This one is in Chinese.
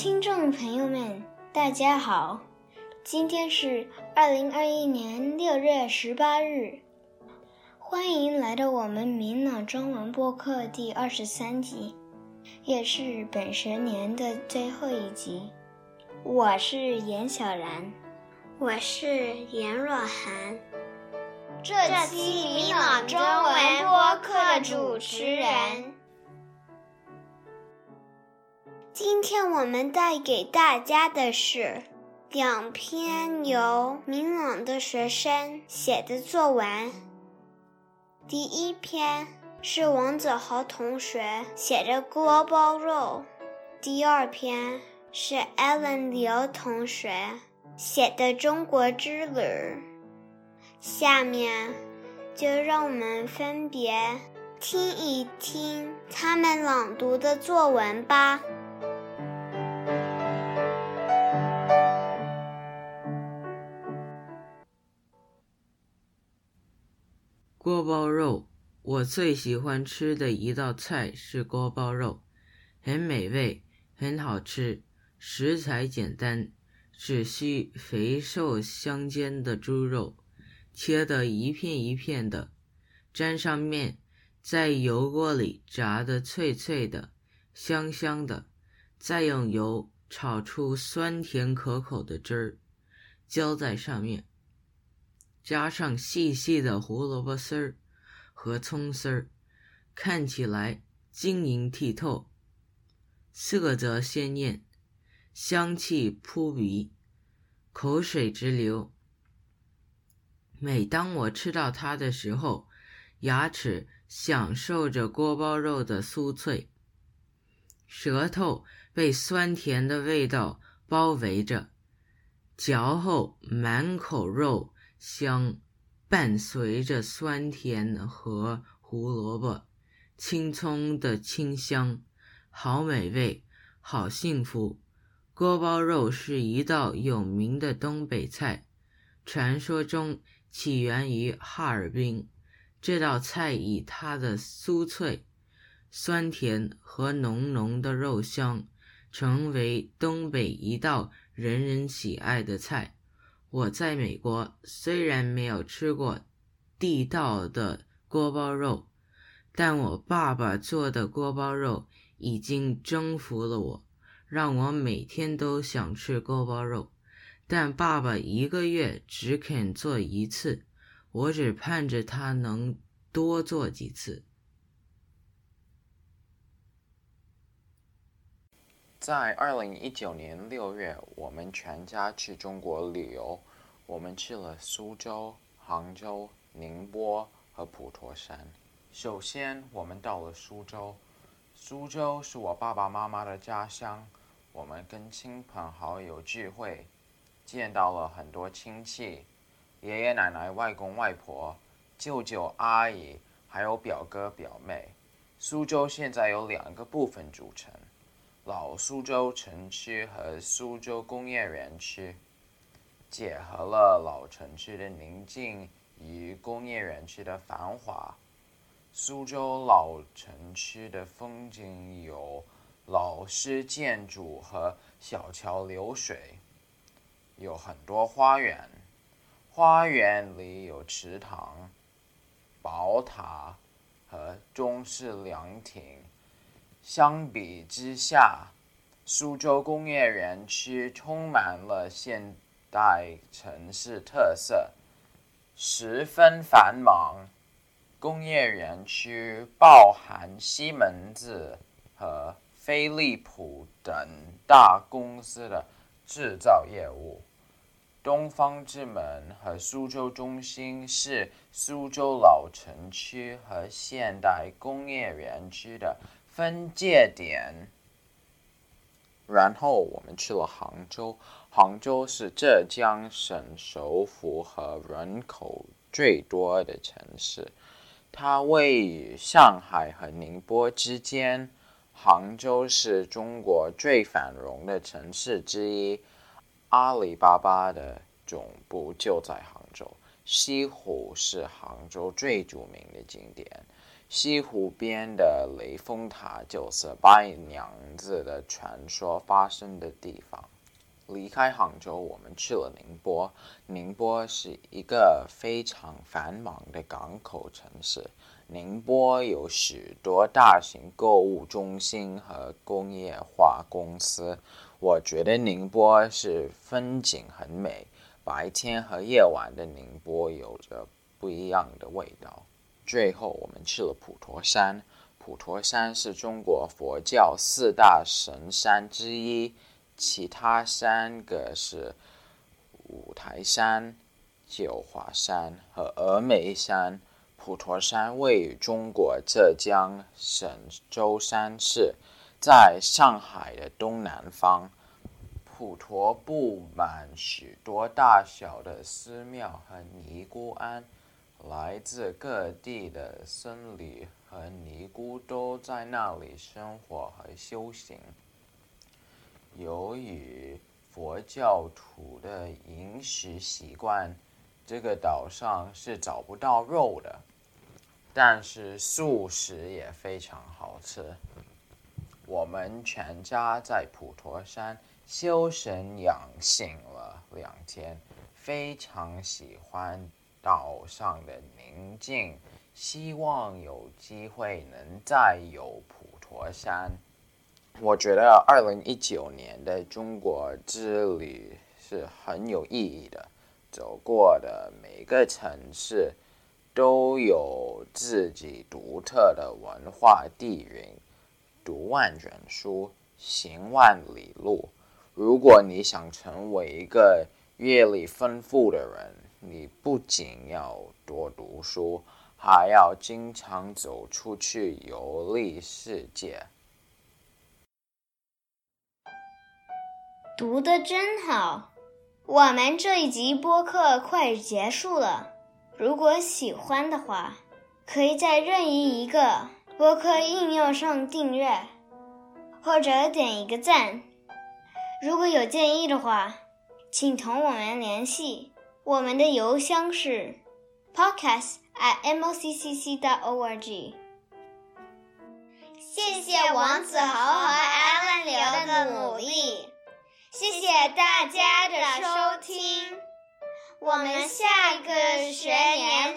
听众朋友们，大家好，今天是二零二一年六月十八日，欢迎来到我们明朗中文播客第二十三集，也是本学年的最后一集。我是严小然，我是严若涵。这期明朗中文播客主持人。今天我们带给大家的是两篇由明朗的学生写的作文。第一篇是王子豪同学写的锅包肉，第二篇是 Allen 刘同学写的中国之旅。下面就让我们分别听一听他们朗读的作文吧。锅包肉，我最喜欢吃的一道菜是锅包肉，很美味，很好吃，食材简单，只需肥瘦相间的猪肉，切得一片一片的，沾上面，在油锅里炸得脆脆的，香香的，再用油炒出酸甜可口的汁儿，浇在上面。加上细细的胡萝卜丝儿和葱丝儿，看起来晶莹剔透，色泽鲜艳，香气扑鼻，口水直流。每当我吃到它的时候，牙齿享受着锅包肉的酥脆，舌头被酸甜的味道包围着，嚼后满口肉。香，伴随着酸甜和胡萝卜、青葱的清香，好美味，好幸福。锅包肉是一道有名的东北菜，传说中起源于哈尔滨。这道菜以它的酥脆、酸甜和浓浓的肉香，成为东北一道人人喜爱的菜。我在美国虽然没有吃过地道的锅包肉，但我爸爸做的锅包肉已经征服了我，让我每天都想吃锅包肉。但爸爸一个月只肯做一次，我只盼着他能多做几次。在二零一九年六月，我们全家去中国旅游。我们去了苏州、杭州、宁波和普陀山。首先，我们到了苏州。苏州是我爸爸妈妈的家乡。我们跟亲朋好友聚会，见到了很多亲戚，爷爷奶奶、外公外婆、舅舅阿姨，还有表哥表妹。苏州现在有两个部分组成。老苏州城区和苏州工业园区结合了老城区的宁静与工业园区的繁华。苏州老城区的风景有老式建筑和小桥流水，有很多花园，花园里有池塘、宝塔和中式凉亭。相比之下，苏州工业园区充满了现代城市特色，十分繁忙。工业园区包含西门子和飞利浦等大公司的制造业务。东方之门和苏州中心是苏州老城区和现代工业园区的。分界点，然后我们去了杭州。杭州是浙江省首府和人口最多的城市，它位于上海和宁波之间。杭州是中国最繁荣的城市之一，阿里巴巴的总部就在杭州。西湖是杭州最著名的景点。西湖边的雷峰塔就是白娘子的传说发生的地方。离开杭州，我们去了宁波。宁波是一个非常繁忙的港口城市。宁波有许多大型购物中心和工业化公司。我觉得宁波是风景很美，白天和夜晚的宁波有着不一样的味道。最后，我们去了普陀山。普陀山是中国佛教四大神山之一。其他三个是五台山、九华山和峨眉山。普陀山位于中国浙江省舟山市，在上海的东南方。普陀布满许多大小的寺庙和尼姑庵，来自各地的僧侣和尼姑都在那里生活和修行。由于佛教徒的饮食习惯，这个岛上是找不到肉的，但是素食也非常好吃。我们全家在普陀山修神养性了两天，非常喜欢岛上的宁静，希望有机会能再游普陀山。我觉得二零一九年的中国之旅是很有意义的。走过的每个城市都有自己独特的文化底蕴。读万卷书，行万里路。如果你想成为一个阅历丰富的人，你不仅要多读书，还要经常走出去游历世界。读的真好，我们这一集播客快结束了。如果喜欢的话，可以在任意一个播客应用上订阅，或者点一个赞。如果有建议的话，请同我们联系。我们的邮箱是 podcast at MOCCC.org。谢谢王子豪和艾伦刘的努力。谢谢大家的收听，我们下个学年。